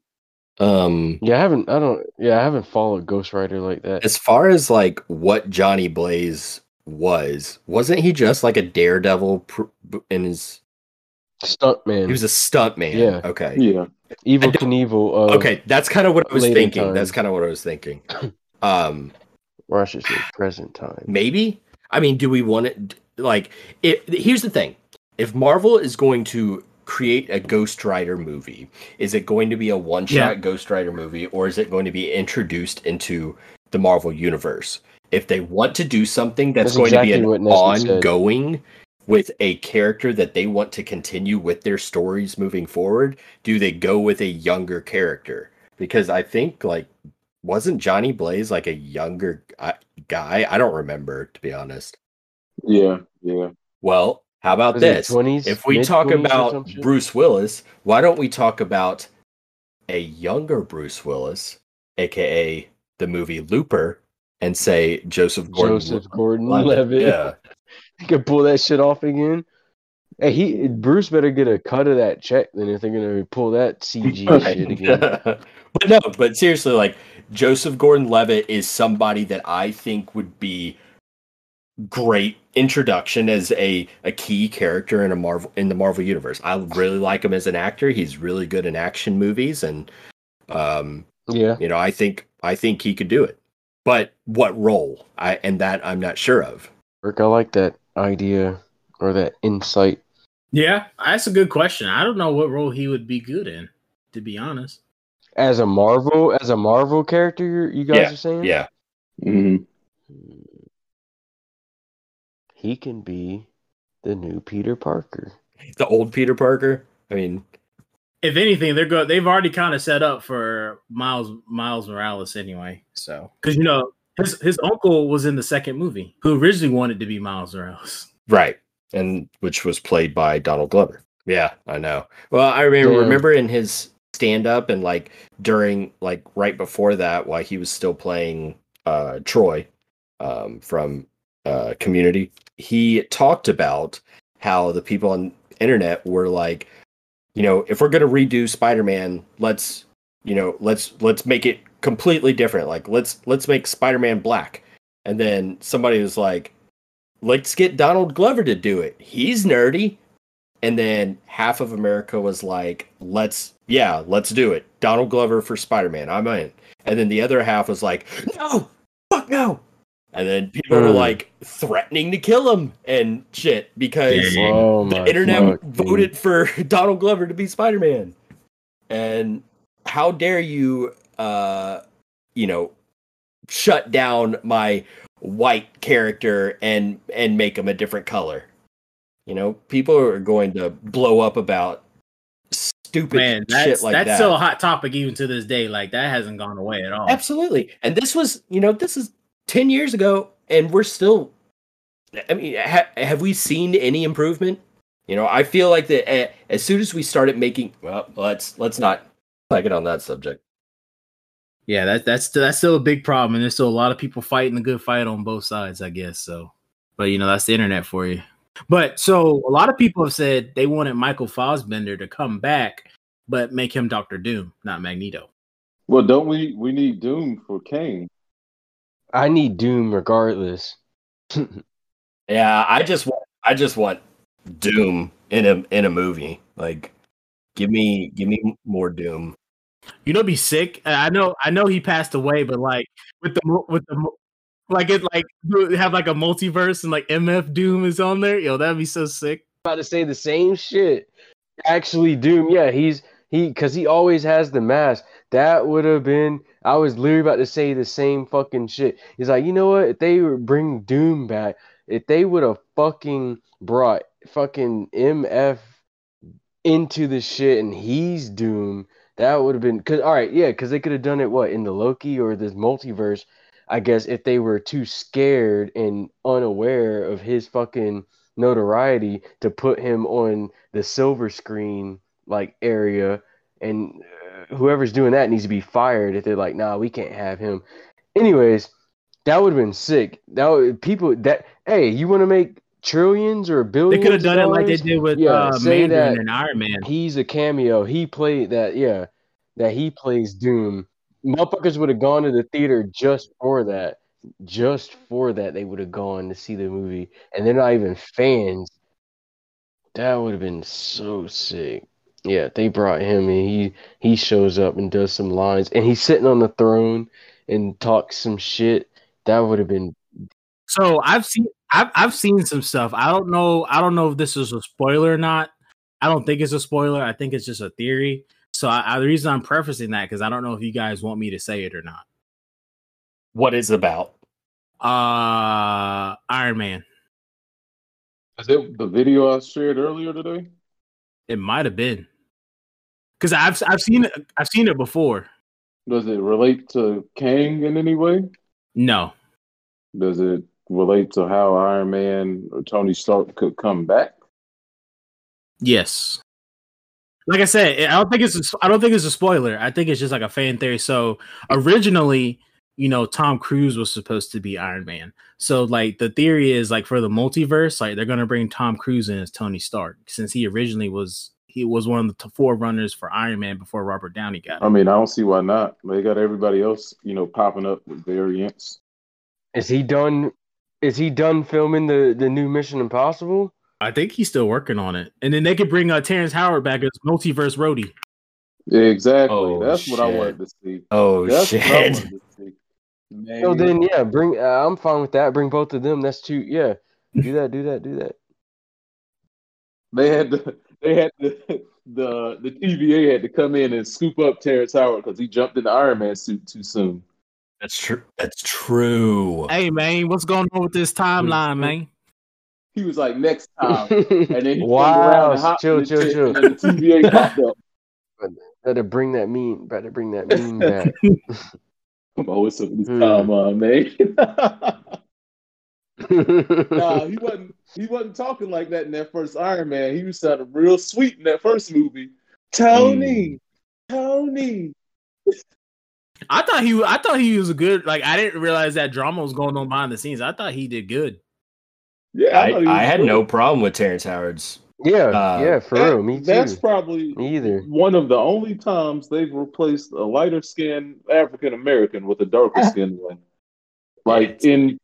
Um Yeah, I haven't. I don't. Yeah, I haven't followed Ghost Rider like that. as far as like what Johnny Blaze was, wasn't he just like a daredevil pr- in his Stuntman. he was a stunt man. Yeah. Okay. yeah. Evil I don't- Knievel. Of, Okay, that's kind of what I was thinking. times. That's kind of what I was thinking. Um Or I should say present time. maybe i mean do we want it like it here's the thing if marvel is going to create a ghost rider movie is it going to be a one shot Yeah. ghost rider movie or is it going to be introduced into the marvel universe if they want to do something that's, That's going to be an Nesbitt said. ongoing with a character that they want to continue with their stories moving forward do they go with a younger character because i think like wasn't johnny blaze like a younger guy i don't remember to be honest Yeah. Yeah. well, how about Was this? 20s, If we talk about? Bruce Willis, why don't we talk about a younger Bruce Willis, aka the movie Looper, and say Joseph Gordon? Joseph Gordon Levitt? Levitt. Yeah. He could pull that shit off again. Hey, he Bruce better get a cut of that check than if they're gonna pull that CG shit again. but no, but seriously, like Joseph Gordon Levitt is somebody that I think would be great introduction as a, a key character in a Marvel in the Marvel universe. I really like him as an actor. He's really good in action movies and um Yeah, you know, I think I think he could do it. But what role? I and that I'm not sure of. Rick, I like that idea or that insight. Yeah, that's a good question. I don't know what role he would be good in, to be honest. As a Marvel, as a Marvel character, you're- you guys are saying? Yeah. hmm He can be the new Peter Parker. The old Peter Parker. I mean, If anything, they're go. They've already kind of set up for Miles Miles Morales anyway. So because you know his his uncle was in the second movie, who originally wanted to be Miles Morales. Right. And which was played by Donald Glover. Yeah, I know. Well, I remember, Yeah. remember in his stand up and like during like right before that while he was still playing uh Troy um from uh Community, he talked about how the people on the internet were like, you know, if we're going to redo Spider-Man, let's you know, let's let's make it completely different. Like let's let's make Spider-Man black. And then somebody was like, let's get Donald Glover to do it. He's nerdy. And then half of America was like, let's, yeah, let's do it. Donald Glover for Spider Man. I'm in. And then the other half was like, no, fuck no. And then people were Hmm. like threatening to kill him and shit because Oh the internet fuck, dude. voted for Donald Glover to be Spider Man. And how dare you, uh, you know, shut down my white character and and make him a different color. You know, people are going to blow up about stupid Man, that's shit like that's that. still a hot topic even to this day. Like that hasn't gone away at all. Absolutely. And this was, you know, this is 10 years ago and we're still I mean, ha- have we seen any improvement? You know, I feel like that uh, as soon as we started making well, let's let's not like it on that subject. Yeah, that's that's that's still a big problem, and there's still a lot of people fighting the good fight on both sides, I guess. So, but you know, that's the internet for you. But so a lot of people have said they wanted Michael Fassbender to come back but make him Doctor Doom, not Magneto. Well, don't we? We need Doom for Kane. I need Doom regardless. Yeah, I just want I just want Doom in a in a movie. Like give me give me more Doom. You know, be sick. I know, I know he passed away, but like with the with the mu- like it like have like a multiverse and like MF Doom is on there. Yo, that'd be so sick. about to say the same shit. Actually, Doom, yeah, he's he because he always has the mask. That would have been. I was literally about to say the same fucking shit. He's like, you know what? If they bring Doom back, if they would have fucking brought fucking MF into the shit and he's Doom, that would have been. Cause all right, yeah, because they could have done it what in the Loki or this multiverse. I guess if they were too scared and unaware of his fucking notoriety to put him on the silver screen like area and uh, whoever's doing that needs to be fired if they're like nah we can't have him. Anyways that would have been sick. That would, people that hey you want to make trillions or billions They could have done it like they did with Yeah, uh, Mandarin and Iron Man. he's a cameo. He played that yeah that he plays doom motherfuckers would have gone to the theater just for that just for that they would have gone to see the movie and they're not even fans that would have been so sick. Yeah, they brought him and he he shows up and does some lines and he's sitting on the throne and talks some shit. That would have been So I've seen I've I've seen some stuff. I don't know I don't know if this is a spoiler or not. I don't think it's a spoiler. I think it's just a theory. So I, I, the reason I'm prefacing that because I don't know if you guys want me to say it or not. What is it about? Uh, Iron Man. Is it the video I shared earlier today? It might have been because I've I've seen it. I've seen it before. Does it relate to Kang in any way? No, Does it relate to how Iron Man or Tony Stark could come back? Yes. Like I said, I don't think it's a, I don't think it's a spoiler. I think it's just like a fan theory. So originally, you know, Tom Cruise was supposed to be Iron Man. So like the theory is like for the multiverse, like they're gonna bring Tom Cruise in as Tony Stark since he originally was he was one of the t- four runners for Iron Man before Robert Downey got I mean, I don't see why not. They got everybody else, you know, popping up with variants. Is he done is he done filming the the new Mission Impossible? I think he's still working on it. And then they could bring uh, Terrence Howard back as multiverse Rhodey. Exactly. Oh, That's what I wanted to see. Oh That's what I shit. wanted to see. Man, So then yeah, bring uh, I'm fine with that. Bring both of them. That's two yeah. Do that, do that, do that. they had to, they had to, the the TVA had to come in and scoop up Terrence Howard because he jumped in the Iron Man suit too soon. That's true. That's true. Hey man, what's going on with this timeline, man? He was like, next time. And then he wow, around and chill, in chill, chill. And the TVA popped up. Better bring that meme. Better bring that meme back. Come on, what's up this time, uh, man? nah, he wasn't. He wasn't talking like that in that first Iron Man. He was sounding real sweet in that first movie. Tony, Tony. I thought he I thought he was a good like I didn't realize that drama was going on behind the scenes. I thought he did good. Yeah, I, thought he I had good. no problem with Terrence Howard's. yeah, Uh, yeah, for That- real. Me too. That's probably Me either. one of the only times they've replaced a lighter skinned African American with a darker skinned one, like in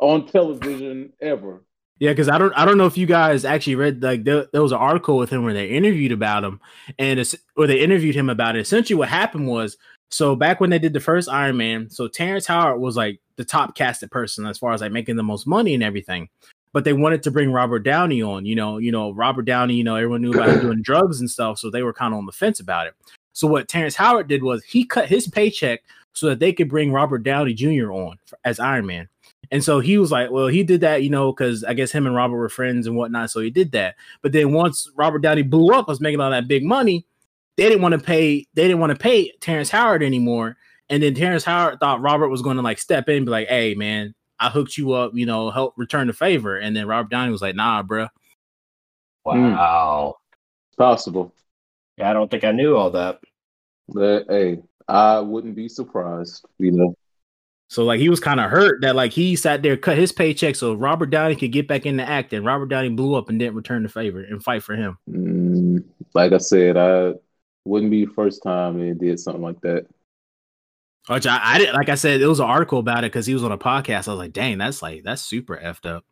on television ever. Yeah, because I don't I don't know if you guys actually read like there, there was an article with him where they interviewed about him and it's where they interviewed him about it. Essentially, what happened was so back when they did the first Iron Man, so Terrence Howard was like the top casted person as far as like making the most money and everything. But they wanted to bring Robert Downey on, you know, you know, Robert Downey, you know, everyone knew about him doing drugs and stuff, so they were kind of on the fence about it. So what Terrence Howard did was he cut his paycheck so that they could bring Robert Downey Jr. on as Iron Man. And so he was like, well, he did that, you know, because I guess him and Robert were friends and whatnot. So he did that. But then once Robert Downey blew up, was making all that big money, they didn't want to pay, they didn't want to pay Terrence Howard anymore. And then Terrence Howard thought Robert was going to like step in and be like, hey, man, I hooked you up, you know, help return the favor. And then Robert Downey was like, nah, bro. Wow. Possible. Yeah, I don't think I knew all that. That hey, I wouldn't be surprised. You know, So like he was kind of hurt that like he sat there, cut his paycheck so Robert Downey could get back into acting. Robert Downey blew up and didn't return the favor and fight for him. Mm, like I said, I Wouldn't be the first time they did something like that. Which I, I didn't like. I said it was an article about it because he was on a podcast. I was like, dang, that's like that's super effed up.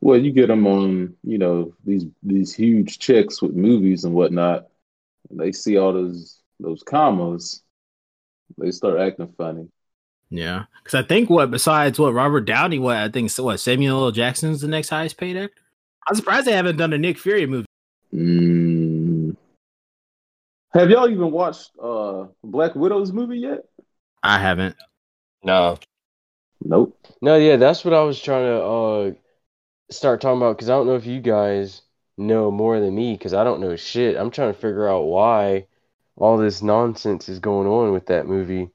Well, you get them on, you know, these these huge checks with movies and whatnot. And they see all those those commas, they start acting funny. Yeah, because I think what besides what Robert Downey, what I think what Samuel L. Jackson's the next highest paid actor. I'm surprised they haven't done a Nick Fury movie. Mm. Have y'all even watched uh Black Widow's movie yet? I haven't. No, Nope. No, yeah, that's what I was trying to uh start talking about because I don't know if you guys know more than me because I don't know shit. I'm trying to figure out why all this nonsense is going on with that movie.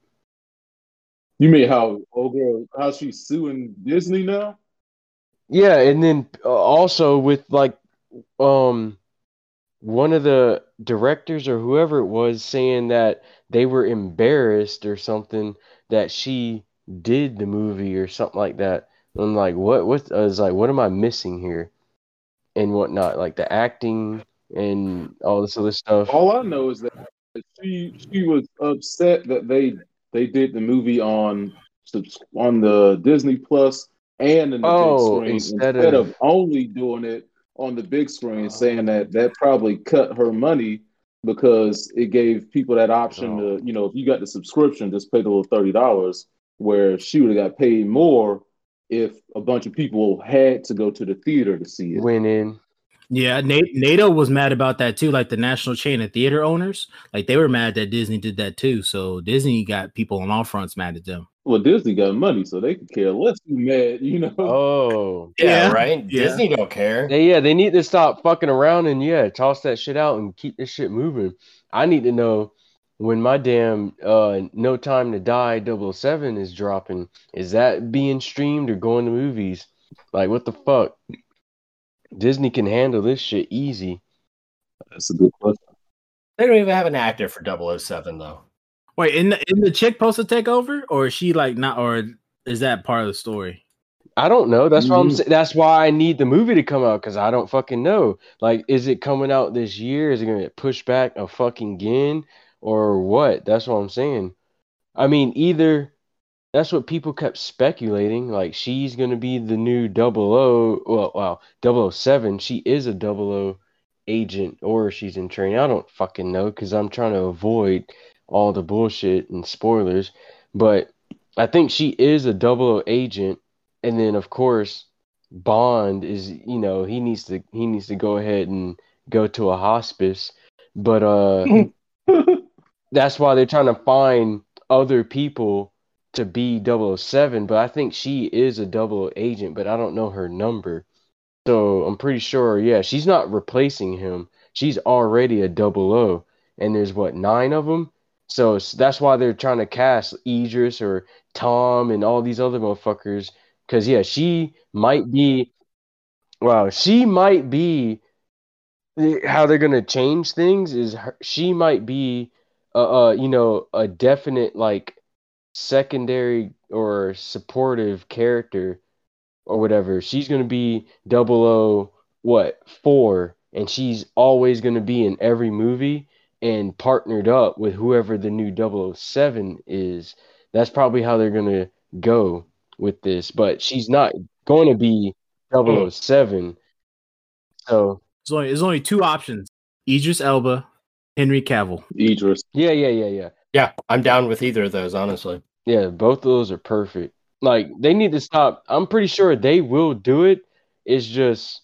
You mean how old girl how she's suing Disney now? Yeah, and then uh, also with like um one of the directors or whoever it was saying that they were embarrassed or something that she did the movie or something like that. I'm like, what? What? I was like, what am I missing here? And whatnot, like the acting and all this other stuff. All I know is that she she was upset that they they did the movie on on the Disney Plus and in the Oh, big screen instead instead of- of only doing it on the big screen, saying that that probably cut her money because it gave people that option to you know if you got the subscription, just pay the little thirty dollars, where she would have got paid more if a bunch of people had to go to the theater to see it. Went in. Yeah, NATO was mad about that too. Like the national chain of theater owners, like they were mad that Disney did that too. So Disney got people on all fronts mad at them. Well, Disney got money, so they could care less. You mad, you know? Oh, yeah, Yeah, right. yeah. Disney don't care. they, yeah. They need to stop fucking around and yeah, toss that shit out and keep this shit moving. I need to know when my damn uh No Time to Die 007 is dropping. Is that being streamed or going to movies? Like what the fuck? Disney can handle this shit easy. That's a good question. They don't even have an actor for 007 though. Wait, in the in the chick supposed to take over, or is she like not, or is that part of the story? I don't know. That's why I'm. Mhm. That's why I need the movie to come out because I don't fucking know. Like, is it coming out this year? Is it gonna get pushed back a fucking again or what? That's what I'm saying. I mean, either that's what people kept speculating. Like, she's gonna be the new Double O. Well, wow, 007. She is a Double O agent, or she's in training. I don't fucking know because I'm trying to avoid all the bullshit and spoilers. But I think she is a Double agent. And then of course Bond is you know he needs to he needs to go ahead and go to a hospice. But uh that's why they're trying to find other people to be 007 but I think she is a double agent but I don't know her number. So I'm pretty sure yeah she's not replacing him. She's already a double O and there's what nine of them so that's why they're trying to cast Idris or Tom and all these other motherfuckers because yeah, she might be. Wow, she might be. How they're gonna change things is her, she might be, uh, uh, you know, a definite like secondary or supportive character or whatever. She's gonna be double O what four, and she's always gonna be in every movie and partnered up with whoever the new 007 is. That's probably how they're gonna go with this, but she's not going to be 007. So, There's only there's only two options: Idris Elba, Henry Cavill. Idris. yeah, yeah, yeah, yeah. Yeah, I'm down with either of those, honestly. Yeah, both of those are perfect. Like, they need to stop. I'm pretty sure they will do it. It's just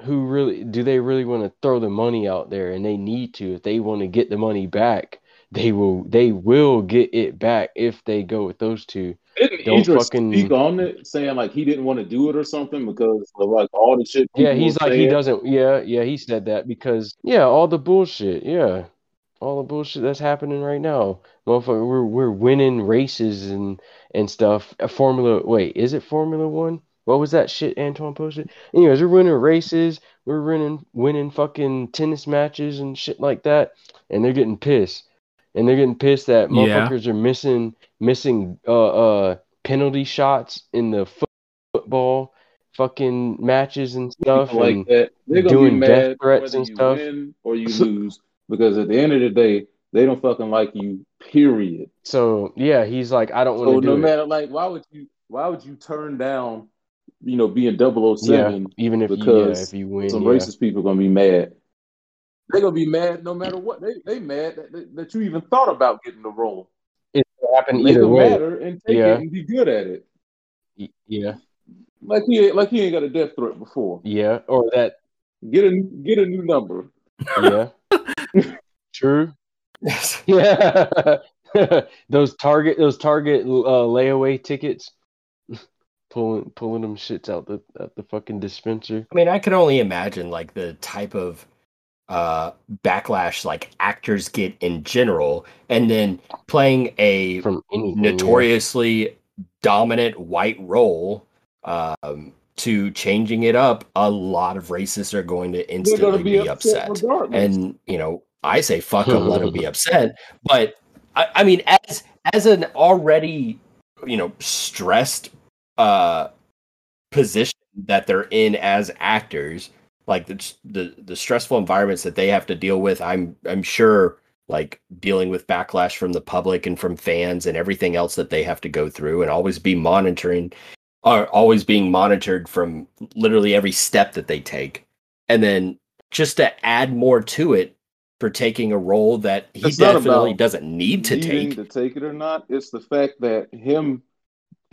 who really do they really want to throw the money out there and they need to if they want to get the money back they will they will get it back if they go with those two Didn't Don't Idris fucking- speak on it, saying like he didn't want to do it or something because of like all the shit? Yeah, he's like he doesn't. Yeah, yeah, he said that because yeah, all the bullshit. Yeah, all the bullshit that's happening right now, motherfucker. We're we're winning races and and stuff. A Formula. Wait, is it Formula One? What was that shit Antoine posted? Anyways, we're winning races. We're winning winning fucking tennis matches and shit like that, and they're getting pissed. And they're getting pissed that Yeah. motherfuckers are missing missing uh uh penalty shots in the foot- football fucking matches and stuff. People like and that. They're gonna doing be death mad threats and you stuff. win or you lose because at the end of the day, They don't fucking like you. Period. So yeah, he's like, I don't want So to no do it. So no matter like, why would you? Why would you turn down? You know, being Yeah, 007 even if you yeah, because if you win, some yeah. racist people are gonna be mad. They're gonna be mad no matter what. They they mad that, that, that you even thought about getting the role. it could happen either way. matter and take Yeah. it and be good at it. Yeah, Like he like he ain't got a death threat before. yeah, or that. Get a get a new number. Yeah, true. Yeah, those Target, those Target uh, layaway tickets, pulling pulling them shits out the out the fucking dispenser. I mean, I can only imagine like the type of uh backlash like actors get in general, and then playing a from anything. yeah. notoriously dominant white role um to changing it up a lot of racists are going to instantly be, be upset, upset and you know i say fuck them let them be upset but I, I mean as as an already you know stressed uh position that they're in as actors like the the, the stressful environments that they have to deal with i'm i'm sure like dealing with backlash from the public and from fans and everything else that they have to go through and always be monitoring are always being monitored from literally every step that they take and then just to add more to it for taking a role that he It's definitely doesn't need to take to take it or not. It's the fact that him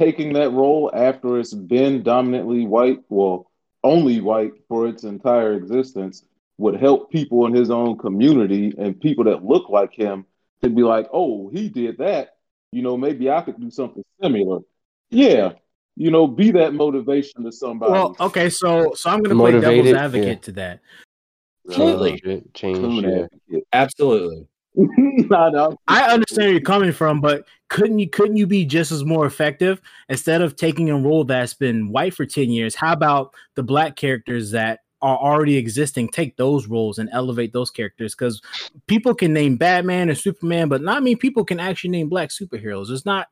taking that role after it's been dominantly white, well, only white for its entire existence, would help people in his own community and people that look like him to be like, oh, he did that. You know, maybe I could do something similar. Yeah. You know, be that motivation to somebody. Well, okay, so so I'm gonna play Motivated, devil's advocate yeah. to that. Absolutely. Uh, shit, change. Yeah. absolutely Nah, nah. I understand where you're coming from, but couldn't you couldn't you be just as more effective instead of taking a role that's been white for 10 years? How about the black characters that are already existing? Take those roles and elevate those characters because people can name Batman and Superman, but not many people can actually name black superheroes. It's not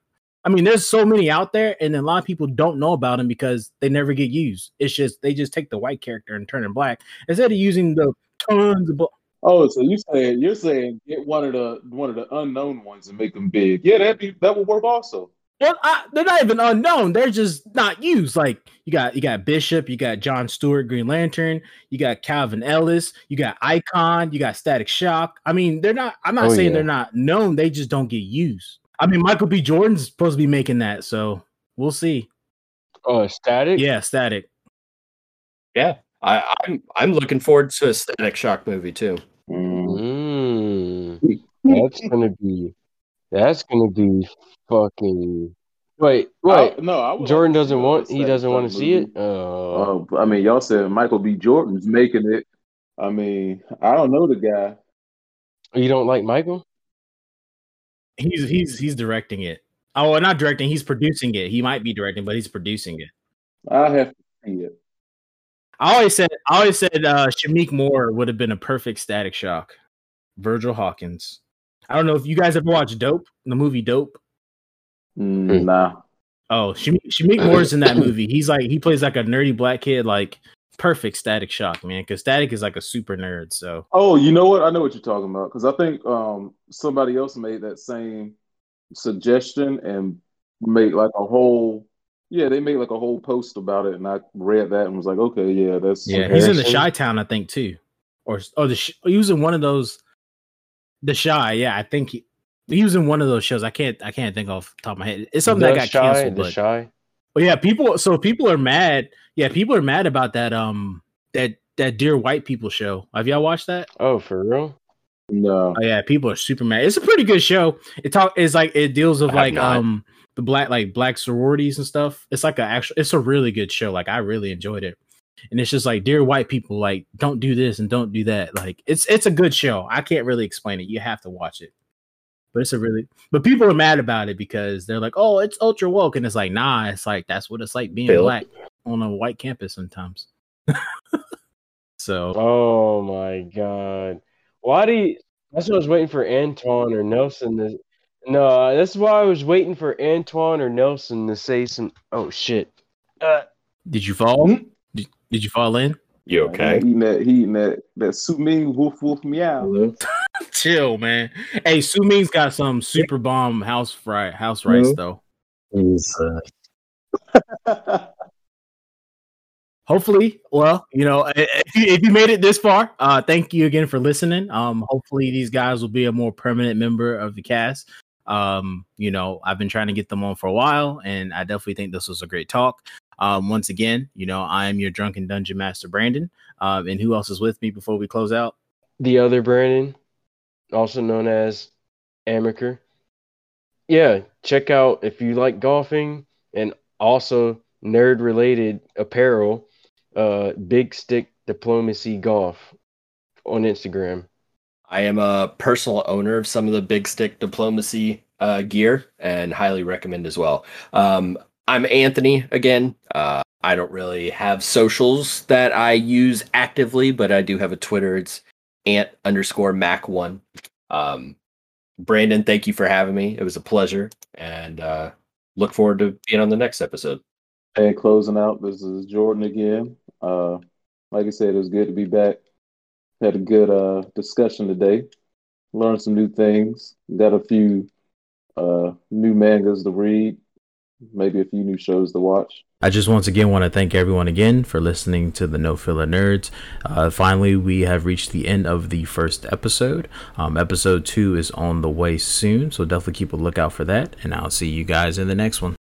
I mean, there's so many out there, and a lot of people don't know about them because they never get used. It's just they just take the white character and turn it black instead of using the tons of. Bl- Oh, so you saying you're saying get one of the one of the unknown ones and make them big? Yeah, that be that would work also. Well, I, they're not even unknown. They're just not used. Like you got you got Bishop, you got John Stewart, Green Lantern, you got Calvin Ellis, you got Icon, you got Static Shock. I mean, they're not. I'm not Oh, saying yeah. they're not known. They just don't get used. I mean, Michael B. Jordan's supposed to be making that, so we'll see. Oh, static. Yeah, Static. I, I'm I'm looking forward to a Static Shock movie too. Mm. Mm, that's gonna be. That's gonna be fucking. Wait, wait. I- no, I Jordan doesn't want. He doesn't want to see it. Uh, Uh, I mean, y'all said Michael B. Jordan's making it. I mean, I don't know the guy. you don't like Michael? He's he's he's directing it. Oh, not directing. He's producing it. He might be directing, but he's producing it. I have to see it. I always said I always said uh Shameik Moore would have been a perfect static shock. Virgil Hawkins. I don't know if you guys ever watched Dope, the movie Dope. Mm, nah. Oh, Shameik, Shameik Moore's in that movie. He's like he plays like a nerdy black kid, like perfect static shock, man. Because static is like a super nerd. So Oh, you know what? I know what you're talking about because I think um somebody else made that same suggestion and made like a whole. Yeah, they made like a whole post about it, and I read that and was like, okay, yeah, that's yeah, he's in the Shy Town, I think too, or or the he was in one of those. The Shy, yeah, I think he, he was in one of those shows. I can't I can't think off the top of my head. It's something the that got shy, canceled, the but shy. But yeah, people. So people are mad. Yeah, people are mad about that. Um, that that Dear White People show. Have y'all watched that? Oh, for real? no. Oh yeah, people are super mad. It's a pretty good show. It talk. It's like it deals with I have like not. The black like black sororities and stuff. It's like a actual. It's a really good show. Like I really enjoyed it. And it's just like dear white people, like don't do this and don't do that. Like it's it's a good show. I can't really explain it. You have to watch it. But it's a really but people are mad about it because they're like, oh, it's ultra woke, and it's like, nah, it's like that's what it's like being Bill. black on a white campus sometimes. so Oh my god! Why do you? That's what I was waiting for Anton or Nelson to. No, that's why I was waiting for Antoine or Nelson to say some. Oh shit! Uh, did you fall? Hmm? Did, did you fall in? You okay? eating that, he eating that, that Su Ming woof woof meow. Chill, man. Hey, Su Ming's got some super bomb house fry house rice Mhm. though. He's, uh, hopefully well you know if you, if you made it this far uh thank you again for listening um hopefully these guys will be a more permanent member of the cast um you know i've been trying to get them on for a while and i definitely think this was a great talk um once again you know i am your drunken dungeon master brandon um and who else is with me before we close out The other Brandon, also known as Amaker. Yeah, check out if you like golfing and also nerd related apparel, uh Big Stick Diplomacy Golf on Instagram. I am a personal owner of some of the big stick diplomacy uh, gear and highly recommend as well. Um, I'm Anthony again. Uh, I don't really have socials that I use actively, but I do have a Twitter. It's ant underscore mac one. Um, Brandon, thank you for having me. It was a pleasure, and uh, look forward to being on the next episode. And closing out, this is Jordan again. Uh, like I said, it was good to be back. Had a good uh, discussion today. Learned some new things. Got a few uh, new mangas to read. Maybe a few new shows to watch. I just once again want to thank everyone again for listening to the No Filler Nerds. Uh, finally, we have reached the end of the first episode. Um, episode two is on the way soon, so definitely keep a lookout for that. And I'll see you guys in the next one.